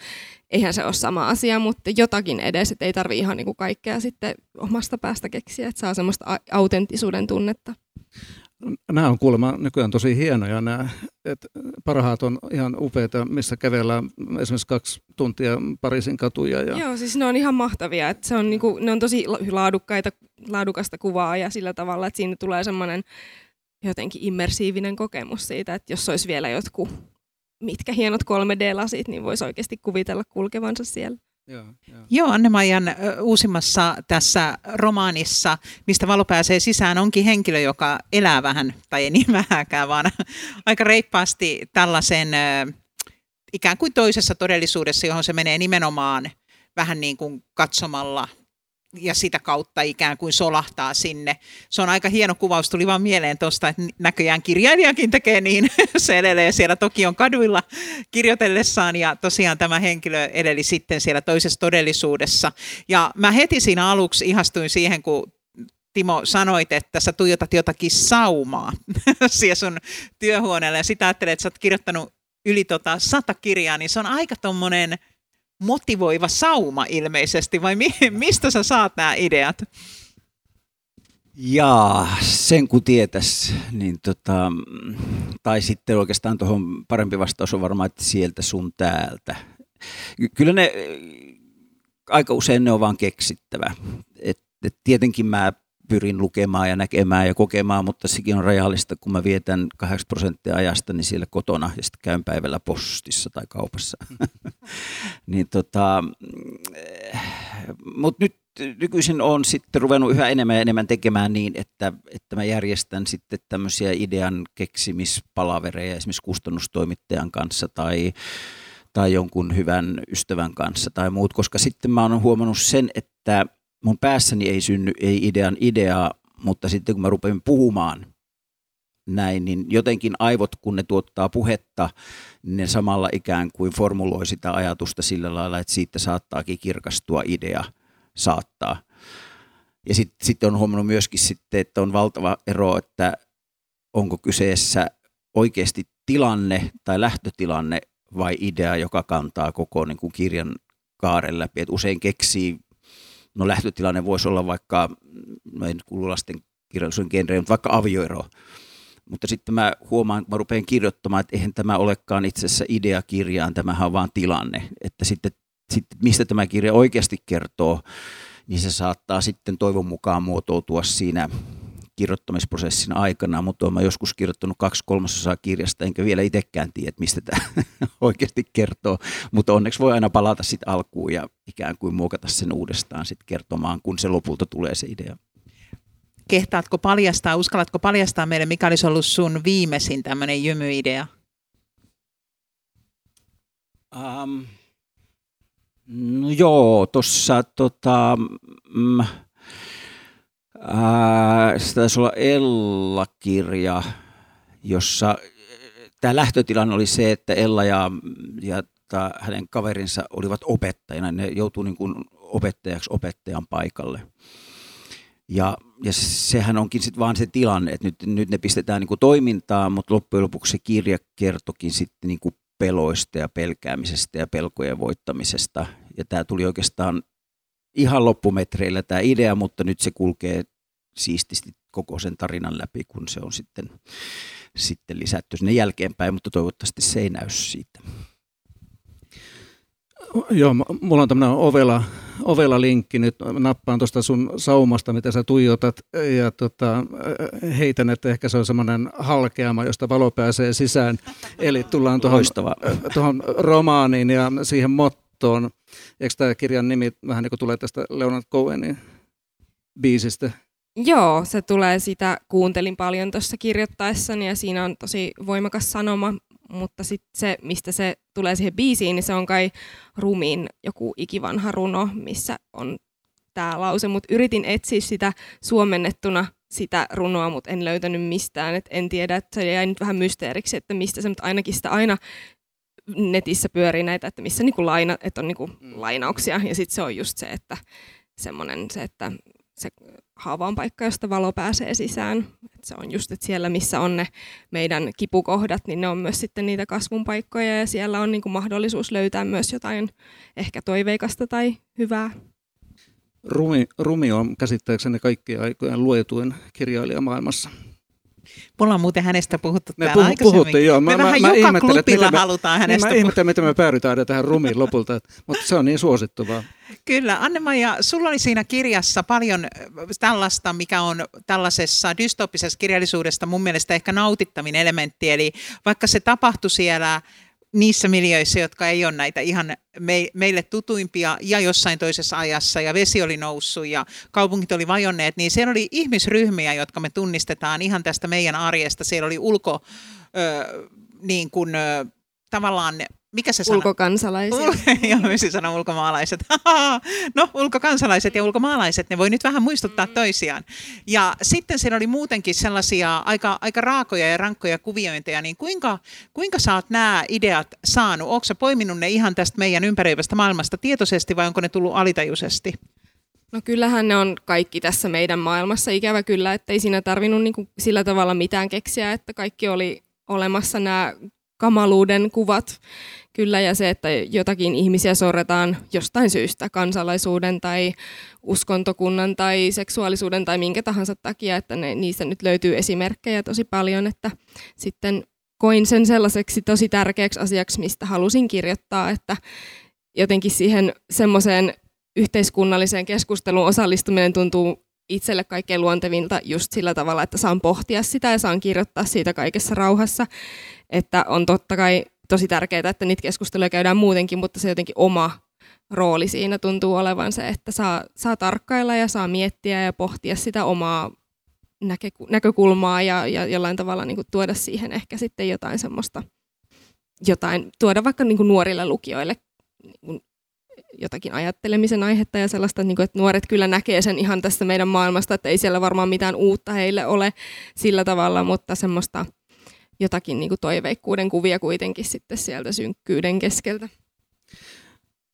eihän se ole sama asia, mutta jotakin edes, että ei tarvi ihan niinku kaikkea sitten omasta päästä keksiä, että saa semmoista autenttisuuden tunnetta. Nämä on kuulemma nykyään tosi hienoja. Nämä, että parhaat on ihan upeita, missä kävellään esimerkiksi kaksi tuntia Pariisin katuja. Ja... Joo, siis ne on ihan mahtavia. Että se on, niinku, ne on tosi laadukkaita, laadukasta kuvaa ja sillä tavalla, että siinä tulee semmoinen jotenkin immersiivinen kokemus siitä, että jos olisi vielä jotkut mitkä hienot 3D-lasit, niin voisi oikeasti kuvitella kulkevansa siellä. Joo, joo. joo Anne-Maijan uusimmassa tässä romaanissa, mistä valo pääsee sisään, onkin henkilö, joka elää vähän, tai ei niin *laughs* vähäkään, vaan aika reippaasti tällaisen ikään kuin toisessa todellisuudessa, johon se menee nimenomaan vähän niin kuin katsomalla ja sitä kautta ikään kuin solahtaa sinne. Se on aika hieno kuvaus, tuli vaan mieleen tuosta, että näköjään kirjailijakin tekee niin, *laughs* se elelee siellä Tokion kaduilla kirjoitellessaan ja tosiaan tämä henkilö edeli sitten siellä toisessa todellisuudessa. Ja mä heti siinä aluksi ihastuin siihen, kun Timo, sanoit, että sä tuijotat jotakin saumaa *laughs* siellä sun työhuoneella ja sitä ajattelet, että sä oot kirjoittanut yli tota sata kirjaa, niin se on aika tommonen – motivoiva sauma ilmeisesti, vai mi- mistä sä saat nämä ideat? Jaa, sen kun tietäisi, niin tota, tai sitten oikeastaan tuohon parempi vastaus on varmaan, että sieltä sun täältä. Kyllä ne, aika usein ne on vaan keksittävä. Et, et tietenkin mä pyrin lukemaan ja näkemään ja kokemaan, mutta sekin on rajallista, kun mä vietän 8 prosenttia ajasta niin siellä kotona ja sitten käyn päivällä postissa tai kaupassa. *laughs* niin tota, mutta nyt nykyisin on sitten ruvennut yhä enemmän ja enemmän tekemään niin, että, että mä järjestän sitten tämmöisiä idean keksimispalavereja esimerkiksi kustannustoimittajan kanssa tai tai jonkun hyvän ystävän kanssa tai muut, koska sitten mä oon huomannut sen, että mun päässäni ei synny ei idean ideaa, mutta sitten kun mä rupean puhumaan näin, niin jotenkin aivot, kun ne tuottaa puhetta, ne samalla ikään kuin formuloi sitä ajatusta sillä lailla, että siitä saattaakin kirkastua idea saattaa. Ja sitten sit on huomannut myöskin sitten, että on valtava ero, että onko kyseessä oikeasti tilanne tai lähtötilanne vai idea, joka kantaa koko niin kuin kirjan kaaren läpi. Et usein keksii no lähtötilanne voisi olla vaikka, no en kuulu lasten kirjallisuuden genreen, mutta vaikka avioero. Mutta sitten mä huomaan, mä rupean kirjoittamaan, että eihän tämä olekaan itse asiassa idea kirjaan, tämähän on vaan tilanne. Että sitten, sitten mistä tämä kirja oikeasti kertoo, niin se saattaa sitten toivon mukaan muotoutua siinä kirjoittamisprosessin aikana, mutta olen joskus kirjoittanut kaksi kolmasosaa kirjasta, enkä vielä itsekään tiedä, mistä tämä *laughs* oikeasti kertoo. Mutta onneksi voi aina palata sitten alkuun ja ikään kuin muokata sen uudestaan sitten kertomaan, kun se lopulta tulee se idea. Kehtaatko paljastaa, uskallatko paljastaa meille, mikä olisi ollut sun viimeisin tämmöinen jymyidea? Um, no joo, tuossa tota, mm, se taisi olla Ella-kirja, jossa tämä lähtötilanne oli se, että Ella ja, ja hänen kaverinsa olivat opettajina. Ne joutuu niin kuin opettajaksi opettajan paikalle. Ja, ja sehän onkin sitten vaan se tilanne, että nyt, nyt ne pistetään niin kuin toimintaan, mutta loppujen lopuksi se kirja kertokin sitten niin kuin peloista ja pelkäämisestä ja pelkojen voittamisesta. Ja tämä tuli oikeastaan ihan loppumetreillä tämä idea, mutta nyt se kulkee siististi koko sen tarinan läpi, kun se on sitten, sitten lisätty sinne jälkeenpäin, mutta toivottavasti se ei näy siitä. Joo, mulla on tämmöinen ovela, ovela linkki nyt. Nappaan tuosta sun saumasta, mitä sä tuijotat ja tota, heitän, että ehkä se on semmoinen halkeama, josta valo pääsee sisään. Eli tullaan tuohon, tuohon romaaniin ja siihen mottoon. Eikö tämä kirjan nimi vähän niin kuin tulee tästä Leonard Cohenin biisistä? Joo, se tulee sitä, kuuntelin paljon tuossa kirjoittaessani ja siinä on tosi voimakas sanoma, mutta sitten se, mistä se tulee siihen biisiin, niin se on kai Rumin joku ikivanha runo, missä on tämä lause, mutta yritin etsiä sitä suomennettuna sitä runoa, mutta en löytänyt mistään, et en tiedä, että se jäi nyt vähän mysteeriksi, että mistä se, mutta ainakin sitä aina netissä pyörii näitä, että missä niinku laina, että on niinku mm. lainauksia, ja sitten se on just se, että semmoinen se, että se haava on paikka, josta valo pääsee sisään. Et se on just, että siellä missä on ne meidän kipukohdat, niin ne on myös sitten niitä kasvun paikkoja ja siellä on niin kuin mahdollisuus löytää myös jotain ehkä toiveikasta tai hyvää. Rumi, Rumi on käsittääkseni kaikkien aikojen luetuin kirjailija maailmassa. Me ollaan muuten hänestä puhuttu me täällä puh- puhuttiin, joo. Me, me vähän mä joka klubilla me, halutaan niin hänestä Mä ihmettelen, miten me päädytään tähän rumiin lopulta, mutta se on niin suosittuvaa. Kyllä, Anne-Maija, sulla oli siinä kirjassa paljon tällaista, mikä on tällaisessa dystoppisessa kirjallisuudesta mun mielestä ehkä nautittavin elementti, eli vaikka se tapahtui siellä niissä miljöissä, jotka ei ole näitä ihan me, meille tutuimpia ja jossain toisessa ajassa ja vesi oli noussut ja kaupungit oli vajonneet, niin siellä oli ihmisryhmiä, jotka me tunnistetaan ihan tästä meidän arjesta. Siellä oli ulko, ö, niin kuin, ö, tavallaan mikä se Ulkokansalaisia. *laughs* Joo, mä sanon ulkomaalaiset. *laughs* no, ulkokansalaiset ja ulkomaalaiset, ne voi nyt vähän muistuttaa mm. toisiaan. Ja sitten siellä oli muutenkin sellaisia aika, aika raakoja ja rankkoja kuviointeja, niin kuinka, kuinka sä oot nämä ideat saanut? Onko sä poiminut ne ihan tästä meidän ympäröivästä maailmasta tietoisesti vai onko ne tullut alitajuisesti? No kyllähän ne on kaikki tässä meidän maailmassa. Ikävä kyllä, että ei siinä tarvinnut niin sillä tavalla mitään keksiä, että kaikki oli olemassa nämä kamaluuden kuvat kyllä ja se, että jotakin ihmisiä sorretaan jostain syystä kansalaisuuden tai uskontokunnan tai seksuaalisuuden tai minkä tahansa takia, että ne, niistä nyt löytyy esimerkkejä tosi paljon, että sitten koin sen sellaiseksi tosi tärkeäksi asiaksi, mistä halusin kirjoittaa, että jotenkin siihen semmoiseen yhteiskunnalliseen keskusteluun osallistuminen tuntuu itselle kaikkein luontevinta just sillä tavalla, että saan pohtia sitä ja saan kirjoittaa siitä kaikessa rauhassa. Että on totta kai tosi tärkeää, että niitä keskusteluja käydään muutenkin, mutta se jotenkin oma rooli siinä tuntuu olevan se, että saa, saa tarkkailla ja saa miettiä ja pohtia sitä omaa näke, näkökulmaa ja, ja jollain tavalla niin kuin tuoda siihen ehkä sitten jotain semmoista, jotain, tuoda vaikka niin kuin nuorille lukijoille niin kuin jotakin ajattelemisen aihetta ja sellaista, niin kuin, että nuoret kyllä näkee sen ihan tästä meidän maailmasta, että ei siellä varmaan mitään uutta heille ole sillä tavalla, mutta semmoista jotakin niin kuin toiveikkuuden kuvia kuitenkin sitten sieltä synkkyyden keskeltä.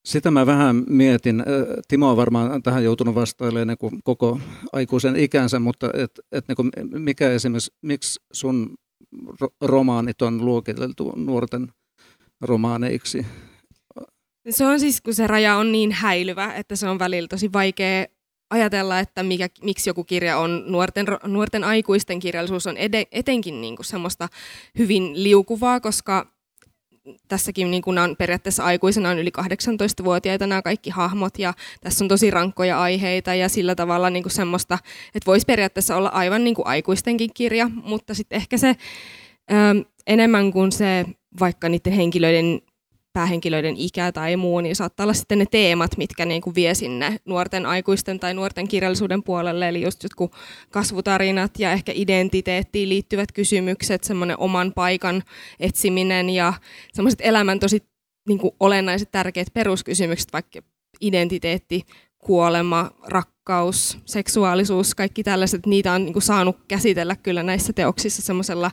Sitä mä vähän mietin. Timo on varmaan tähän joutunut vastailemaan niin koko aikuisen ikänsä, mutta et, et niin kuin mikä esimerkiksi, miksi sun romaanit on luokiteltu nuorten romaaneiksi? Se on siis, kun se raja on niin häilyvä, että se on välillä tosi vaikea ajatella, että mikä, miksi joku kirja on nuorten, nuorten aikuisten kirjallisuus on ed- etenkin niin kuin semmoista hyvin liukuvaa, koska tässäkin niin kuin on periaatteessa aikuisena on yli 18-vuotiaita nämä kaikki hahmot ja tässä on tosi rankkoja aiheita ja sillä tavalla niin kuin semmoista, että voisi periaatteessa olla aivan niin kuin aikuistenkin kirja, mutta sitten ehkä se ö, enemmän kuin se vaikka niiden henkilöiden päähenkilöiden ikä tai muu, niin saattaa olla sitten ne teemat, mitkä niin kuin vie sinne nuorten aikuisten tai nuorten kirjallisuuden puolelle, eli just jotkut kasvutarinat ja ehkä identiteettiin liittyvät kysymykset, semmoinen oman paikan etsiminen ja semmoiset elämän tosi niin kuin olennaiset tärkeät peruskysymykset, vaikka identiteetti, kuolema, rakkaus, seksuaalisuus, kaikki tällaiset, niitä on niin kuin saanut käsitellä kyllä näissä teoksissa semmoisella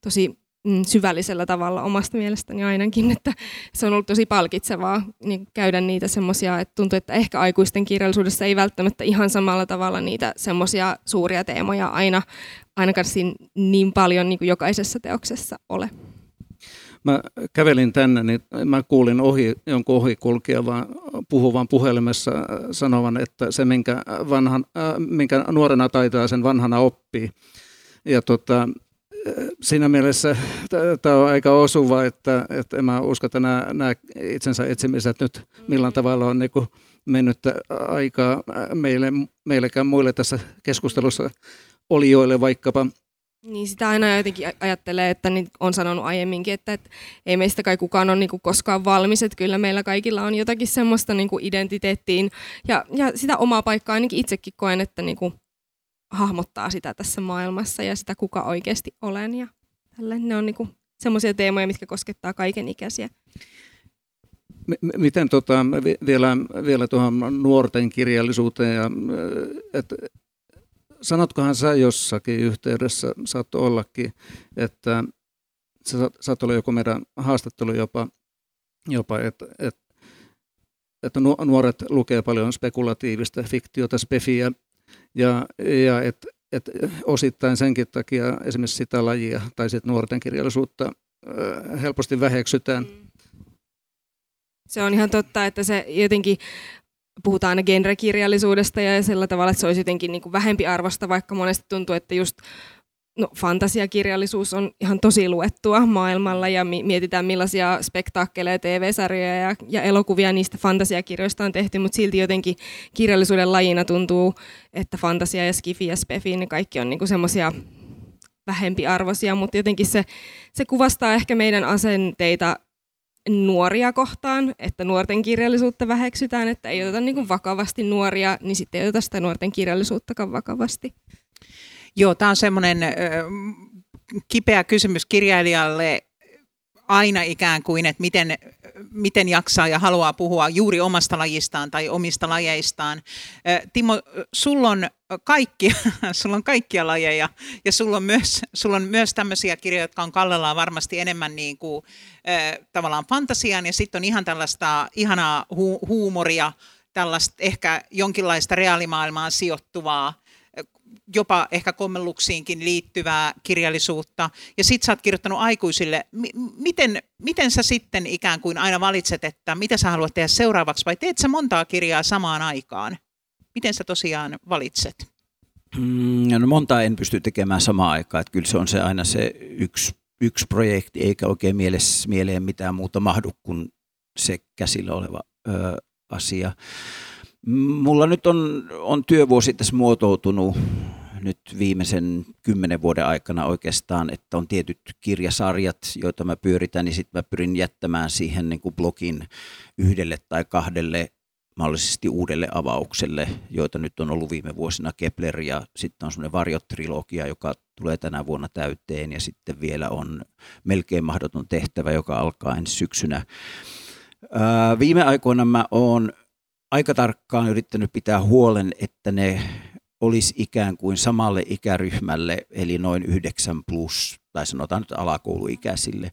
tosi syvällisellä tavalla omasta mielestäni ainakin, että se on ollut tosi palkitsevaa niin käydä niitä semmoisia, että tuntuu, että ehkä aikuisten kirjallisuudessa ei välttämättä ihan samalla tavalla niitä semmoisia suuria teemoja aina, ainakaan niin paljon niin kuin jokaisessa teoksessa ole. Mä kävelin tänne, niin mä kuulin ohi, jonkun ohikulkijavan puhuvan puhelimessa sanovan, että se, minkä, vanhan, äh, minkä nuorena taitaa, sen vanhana oppii. Ja tota, siinä mielessä tämä on aika osuva, että, että en mä usko, että nämä, nämä itsensä etsimiset nyt millään tavalla on niin mennyt aikaa meille, meillekään muille tässä keskustelussa olijoille vaikkapa. Niin sitä aina jotenkin ajattelee, että niin on sanonut aiemminkin, että, että ei meistä kai kukaan ole niin kuin koskaan valmis, että kyllä meillä kaikilla on jotakin semmoista niin kuin identiteettiin ja, ja sitä omaa paikkaa ainakin itsekin koen, että niin kuin hahmottaa sitä tässä maailmassa ja sitä kuka oikeasti olen ja tälle. Ne on niin kuin semmoisia teemoja, mitkä koskettaa kaiken ikäisiä. M- miten tota, vielä, vielä tuohon nuorten kirjallisuuteen, ja, et, sanotkohan sä jossakin yhteydessä, saat ollakin, että sä saat olla joku meidän haastattelu jopa, jopa että et, että nuoret lukee paljon spekulatiivista fiktiota, spefiä, ja, ja että et osittain senkin takia esimerkiksi sitä lajia tai sit nuorten kirjallisuutta helposti väheksytään. Mm. Se on ihan totta, että se jotenkin puhutaan aina genrekirjallisuudesta ja sillä tavalla, että se olisi jotenkin niin kuin vähempi arvosta, vaikka monesti tuntuu, että just no, fantasiakirjallisuus on ihan tosi luettua maailmalla ja mietitään millaisia spektaakkeleja, TV-sarjoja ja, ja elokuvia niistä fantasiakirjoista on tehty, mutta silti jotenkin kirjallisuuden lajina tuntuu, että fantasia ja skifi ja spefi, ne kaikki on niinku semmoisia vähempiarvoisia, mutta jotenkin se, se kuvastaa ehkä meidän asenteita nuoria kohtaan, että nuorten kirjallisuutta väheksytään, että ei oteta niin vakavasti nuoria, niin sitten ei oteta sitä nuorten kirjallisuuttakaan vakavasti. Joo, tämä on semmoinen kipeä kysymys kirjailijalle aina ikään kuin, että miten, miten jaksaa ja haluaa puhua juuri omasta lajistaan tai omista lajeistaan. Timo, sulla on, kaikki, *laughs* sulla on kaikkia lajeja ja sulla on myös, sulla on myös tämmöisiä kirjoja, jotka on kallellaan varmasti enemmän niin kuin, tavallaan fantasiaan ja sitten on ihan tällaista ihanaa hu- huumoria, tällaista ehkä jonkinlaista reaalimaailmaan sijoittuvaa jopa ehkä kommelluksiinkin liittyvää kirjallisuutta. Ja sit sä oot kirjoittanut aikuisille. M- miten, miten sä sitten ikään kuin aina valitset, että mitä sä haluat tehdä seuraavaksi vai teet sä montaa kirjaa samaan aikaan? Miten sä tosiaan valitset? Mm, no montaa en pysty tekemään samaan aikaan. Että kyllä se on se aina se yksi, yksi projekti, eikä oikein mielessä, mieleen mitään muuta mahdu kuin se käsillä oleva ö, asia. Mulla nyt on, on työvuosi tässä muotoutunut nyt viimeisen kymmenen vuoden aikana oikeastaan, että on tietyt kirjasarjat, joita mä pyöritän, niin sitten mä pyrin jättämään siihen niin kuin blogin yhdelle tai kahdelle mahdollisesti uudelle avaukselle, joita nyt on ollut viime vuosina Kepler ja sitten on semmoinen varjotrilogia, joka tulee tänä vuonna täyteen ja sitten vielä on melkein mahdoton tehtävä, joka alkaa ensi syksynä. Ää, viime aikoina mä oon aika tarkkaan yrittänyt pitää huolen, että ne olisi ikään kuin samalle ikäryhmälle, eli noin 9 plus, tai sanotaan nyt alakouluikäisille,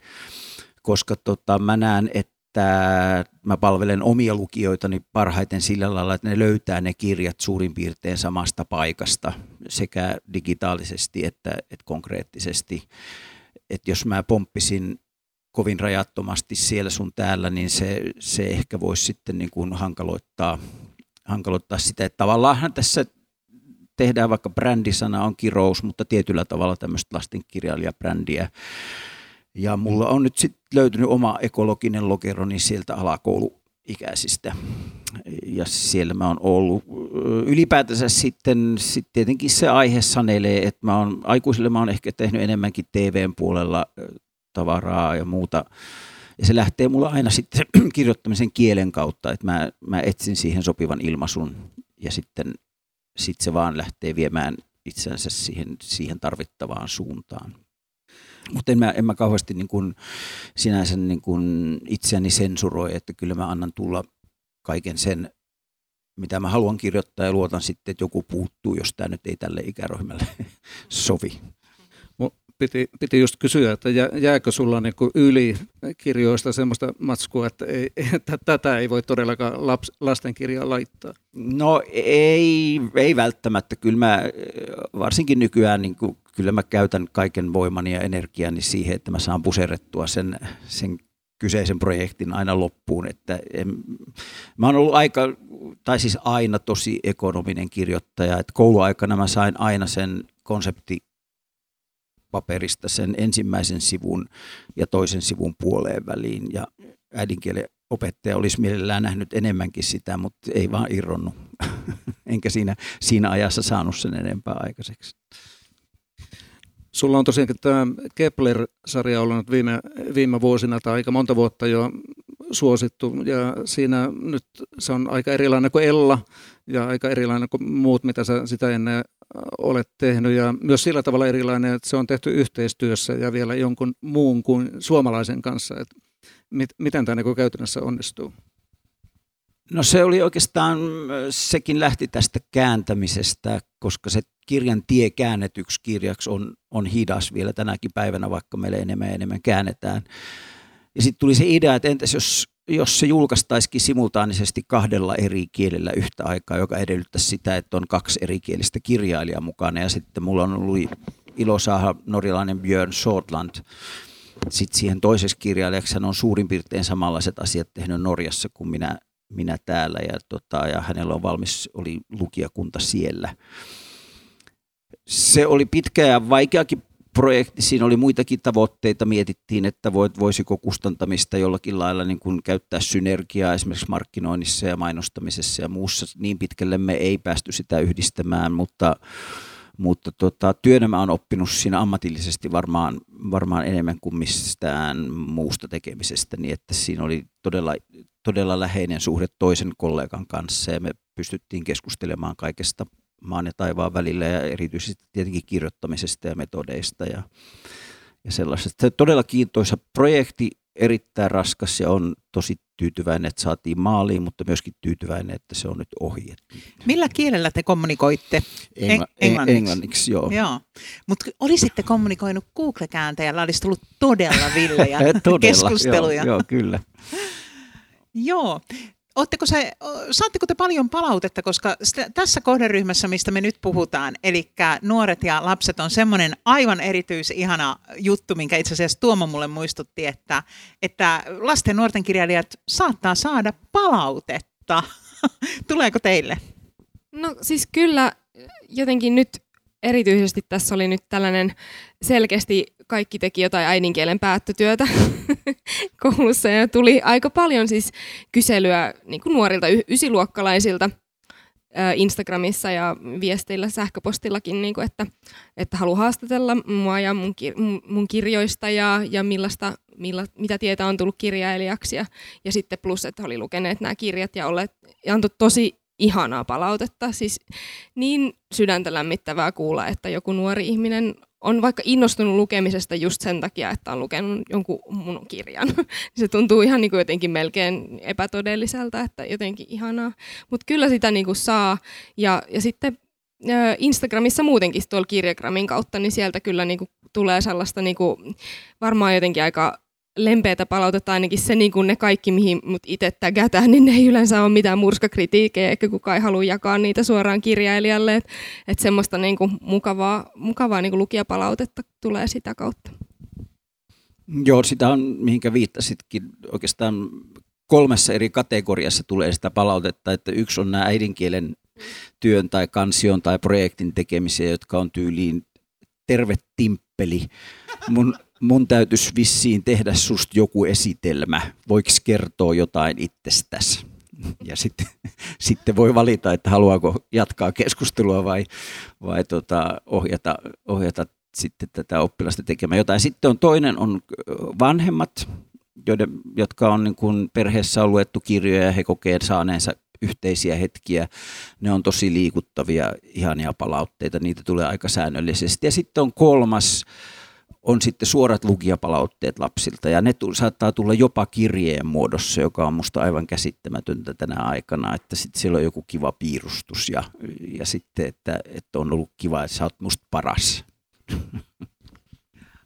koska tota, mä näen, että mä palvelen omia lukijoitani parhaiten sillä lailla, että ne löytää ne kirjat suurin piirtein samasta paikasta, sekä digitaalisesti että, että konkreettisesti. Että jos mä pomppisin kovin rajattomasti siellä sun täällä, niin se, se ehkä voisi sitten niin kuin hankaloittaa, hankaloittaa sitä, että tavallaan tässä tehdään vaikka brändisana on kirous, mutta tietyllä tavalla tämmöistä lastenkirjailijabrändiä. Ja mulla on nyt sitten löytynyt oma ekologinen lokeroni sieltä alakouluikäisistä. Ja siellä mä oon ollut. Ylipäätänsä sitten sit tietenkin se aihe sanelee, että mä oon, aikuisille mä oon ehkä tehnyt enemmänkin TVn puolella tavaraa ja muuta. Ja se lähtee mulla aina sitten *clears throat* kirjoittamisen kielen kautta, että mä, mä etsin siihen sopivan ilmaisun ja sitten sit se vaan lähtee viemään itsensä siihen, siihen tarvittavaan suuntaan. Mutta en mä, en mä kauheasti niin kun sinänsä niin kun itseäni sensuroi, että kyllä mä annan tulla kaiken sen, mitä mä haluan kirjoittaa ja luotan sitten, että joku puuttuu, jos tämä nyt ei tälle ikäryhmälle *laughs* sovi piti, piti just kysyä, että jääkö sulla niin yli kirjoista semmoista matskua, että, ei, *laughs* että tätä ei voi todellakaan laps, lastenkirjaa laittaa? No ei, ei välttämättä. Kyllä mä varsinkin nykyään niin kuin, kyllä mä käytän kaiken voimani ja energiani siihen, että mä saan puserettua sen, sen kyseisen projektin aina loppuun. Että en, mä oon ollut aika, tai siis aina tosi ekonominen kirjoittaja. Että kouluaikana mä sain aina sen konsepti paperista sen ensimmäisen sivun ja toisen sivun puoleen väliin. Ja äidinkielen opettaja olisi mielellään nähnyt enemmänkin sitä, mutta ei vaan irronnut. *laughs* Enkä siinä, siinä ajassa saanut sen enempää aikaiseksi. Sulla on tosiaankin tämä Kepler-sarja ollut viime, viime vuosina tai aika monta vuotta jo suosittu ja siinä nyt se on aika erilainen kuin Ella ja aika erilainen kuin muut, mitä sä sitä ennen olet tehnyt ja myös sillä tavalla erilainen, että se on tehty yhteistyössä ja vielä jonkun muun kuin suomalaisen kanssa. Että mit, miten tämä niin käytännössä onnistuu? No se oli oikeastaan, sekin lähti tästä kääntämisestä, koska se kirjan tie käännetyksi kirjaksi on, on hidas vielä tänäkin päivänä, vaikka meille enemmän ja enemmän käännetään. Ja sitten tuli se idea, että entäs jos, jos se julkaistaisikin simultaanisesti kahdella eri kielellä yhtä aikaa, joka edellyttäisi sitä, että on kaksi erikielistä kirjailijaa mukana. Ja sitten mulla on ollut ilo saada norjalainen Björn Shortland sitten siihen toisessa kirjailijaksi hän on suurin piirtein samanlaiset asiat tehnyt Norjassa kuin minä, minä täällä ja, tota, ja hänellä on valmis, oli lukijakunta siellä. Se oli pitkä ja vaikeakin projekti. Siinä oli muitakin tavoitteita. Mietittiin, että voisiko kustantamista jollakin lailla niin kuin käyttää synergiaa esimerkiksi markkinoinnissa ja mainostamisessa ja muussa. Niin pitkälle me ei päästy sitä yhdistämään, mutta, mutta tota, työnä mä oon oppinut siinä ammatillisesti varmaan, varmaan enemmän kuin mistään muusta tekemisestä, niin että siinä oli todella, todella läheinen suhde toisen kollegan kanssa ja me pystyttiin keskustelemaan kaikesta maan ja taivaan välillä ja erityisesti tietenkin kirjoittamisesta ja metodeista ja, ja sellaisesta. Todella kiintoisa projekti, erittäin raskas ja on tosi tyytyväinen, että saatiin maaliin, mutta myöskin tyytyväinen, että se on nyt ohi. Millä kielellä te kommunikoitte? Engla- englanniksi. englanniksi, joo. joo. Mutta olisitte kommunikoinut Google-kääntäjällä, olisi tullut todella villejä *laughs* todella, keskusteluja. Joo, joo, kyllä. joo. Ootteko se, saatteko te paljon palautetta, koska tässä kohderyhmässä, mistä me nyt puhutaan, eli nuoret ja lapset on semmoinen aivan erityis ihana juttu, minkä itse asiassa Tuomo mulle muistutti, että, että lasten nuorten kirjailijat saattaa saada palautetta. *laughs* Tuleeko teille? No siis kyllä jotenkin nyt erityisesti tässä oli nyt tällainen selkeästi kaikki teki jotain äidinkielen päättötyötä *laughs* koulussa ja tuli aika paljon siis kyselyä niin kuin nuorilta ysiluokkalaisilta Instagramissa ja viesteillä sähköpostillakin, niin kuin, että, että haluaa haastatella mua ja mun, kir- mun kirjoista ja, ja millaista, milla, mitä tietä on tullut kirjailijaksi. Ja, ja sitten plus, että oli lukeneet nämä kirjat ja, olleet, ja antoi tosi ihanaa palautetta. Siis niin sydäntä lämmittävää kuulla, että joku nuori ihminen on vaikka innostunut lukemisesta just sen takia, että on lukenut jonkun mun kirjan. *laughs* se tuntuu ihan niin kuin jotenkin melkein epätodelliselta, että jotenkin ihanaa. Mutta kyllä sitä niin kuin saa. Ja, ja sitten Instagramissa muutenkin tuolla kirjagramin kautta, niin sieltä kyllä niin kuin tulee sellaista niin kuin, varmaan jotenkin aika lempeätä palautetta ainakin se, niin kuin ne kaikki, mihin mut itse tägätään, niin ne ei yleensä ole mitään murskakritiikkejä, eikä kukaan ei halua jakaa niitä suoraan kirjailijalle. Että et semmoista niin kuin mukavaa, mukavaa niin kuin lukijapalautetta tulee sitä kautta. Joo, sitä on, mihinkä viittasitkin, oikeastaan kolmessa eri kategoriassa tulee sitä palautetta, että yksi on nämä äidinkielen työn tai kansion tai projektin tekemisiä, jotka on tyyliin terve timppeli. Mun mun täytyisi vissiin tehdä susta joku esitelmä. Voiko kertoa jotain itsestäsi? Ja sitten, *laughs* sitten voi valita, että haluaako jatkaa keskustelua vai, vai tota, ohjata, ohjata sitten tätä oppilasta tekemään jotain. Sitten on toinen on vanhemmat, joiden, jotka on niin kuin perheessä on luettu kirjoja ja he kokee saaneensa yhteisiä hetkiä. Ne on tosi liikuttavia, ihania palautteita, niitä tulee aika säännöllisesti. Ja sitten on kolmas, on sitten suorat lukijapalautteet lapsilta ja ne saattaa tulla jopa kirjeen muodossa, joka on musta aivan käsittämätöntä tänä aikana, että sitten siellä on joku kiva piirustus ja, ja sitten, että, että on ollut kiva, että sä oot musta paras.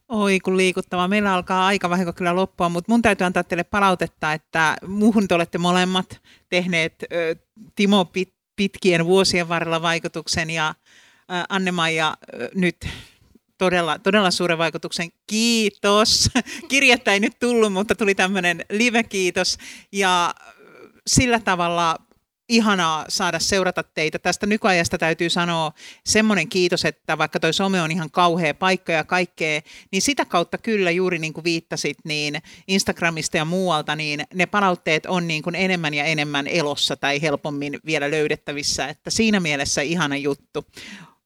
Oi kun liikuttava. Meillä alkaa aika vahinko kyllä loppua, mutta mun täytyy antaa teille palautetta, että muuhun te olette molemmat tehneet ö, Timo pit, pitkien vuosien varrella vaikutuksen ja Anne-Maija nyt todella, todella suuren vaikutuksen. Kiitos. *laughs* Kirjettä ei nyt tullut, mutta tuli tämmöinen live-kiitos. Ja sillä tavalla ihanaa saada seurata teitä. Tästä nykyajasta täytyy sanoa semmoinen kiitos, että vaikka toi some on ihan kauhea paikka ja kaikkea, niin sitä kautta kyllä juuri niin kuin viittasit, niin Instagramista ja muualta, niin ne palautteet on niin kuin enemmän ja enemmän elossa tai helpommin vielä löydettävissä, että siinä mielessä ihana juttu.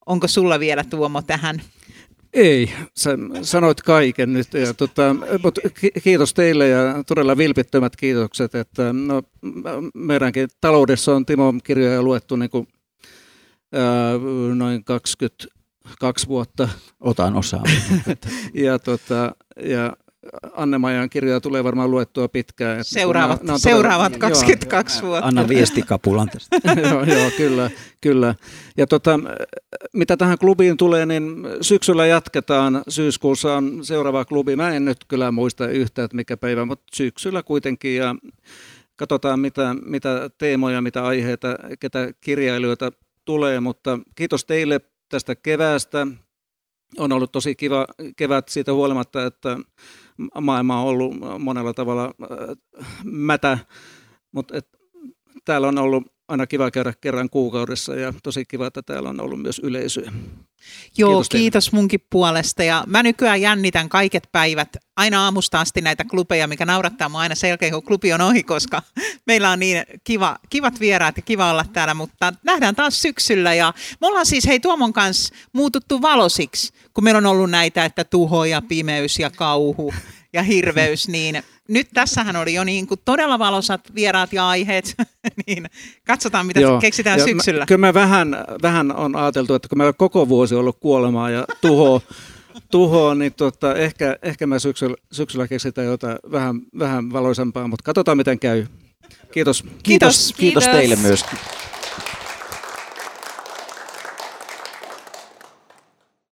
Onko sulla vielä Tuomo tähän? Ei, sä sanoit kaiken nyt. Ja, tota, kiitos teille ja todella vilpittömät kiitokset, että no, meidänkin taloudessa on Timo kirjoja luettu niin kuin, ää, noin 22 vuotta. Otan osaa. *laughs* ja, tota, ja Anne-Majan kirjoja tulee varmaan luettua pitkään. Että seuraavat nämä, nämä seuraavat todella, 22 joo, vuotta. Anna viestikapulan tästä. *laughs* joo, joo, kyllä, kyllä. Ja tota, mitä tähän klubiin tulee, niin syksyllä jatketaan. Syyskuussa on seuraava klubi. Mä en nyt kyllä muista yhtään, että mikä päivä, mutta syksyllä kuitenkin. Ja katsotaan, mitä, mitä teemoja, mitä aiheita, ketä kirjailijoita tulee. Mutta kiitos teille tästä keväästä. On ollut tosi kiva kevät siitä huolimatta, että maailma on ollut monella tavalla äh, mätä, mutta täällä on ollut aina kiva käydä kerran kuukaudessa ja tosi kiva, että täällä on ollut myös yleisöä. Joo, kiitos, kiitos munkin puolesta. Ja mä nykyään jännitän kaiket päivät aina aamusta asti näitä klubeja, mikä naurattaa mua aina selkeä, kun klubi on ohi, koska meillä on niin kiva, kivat vieraat ja kiva olla täällä, mutta nähdään taas syksyllä. Ja me ollaan siis hei Tuomon kanssa muututtu valosiksi, kun meillä on ollut näitä, että tuho ja pimeys ja kauhu ja hirveys, niin nyt tässähän oli jo niin kuin todella valosat vieraat ja aiheet, *laughs* niin katsotaan mitä Joo. keksitään ja syksyllä. Mä, kyllä me vähän, vähän on ajateltu, että kun meillä on koko vuosi ollut kuolemaa ja tuho, *laughs* tuho niin tota, ehkä, ehkä me syksyllä, syksyllä keksitään jotain vähän, vähän valoisempaa, mutta katsotaan miten käy. Kiitos. Kiitos, kiitos, kiitos teille myös.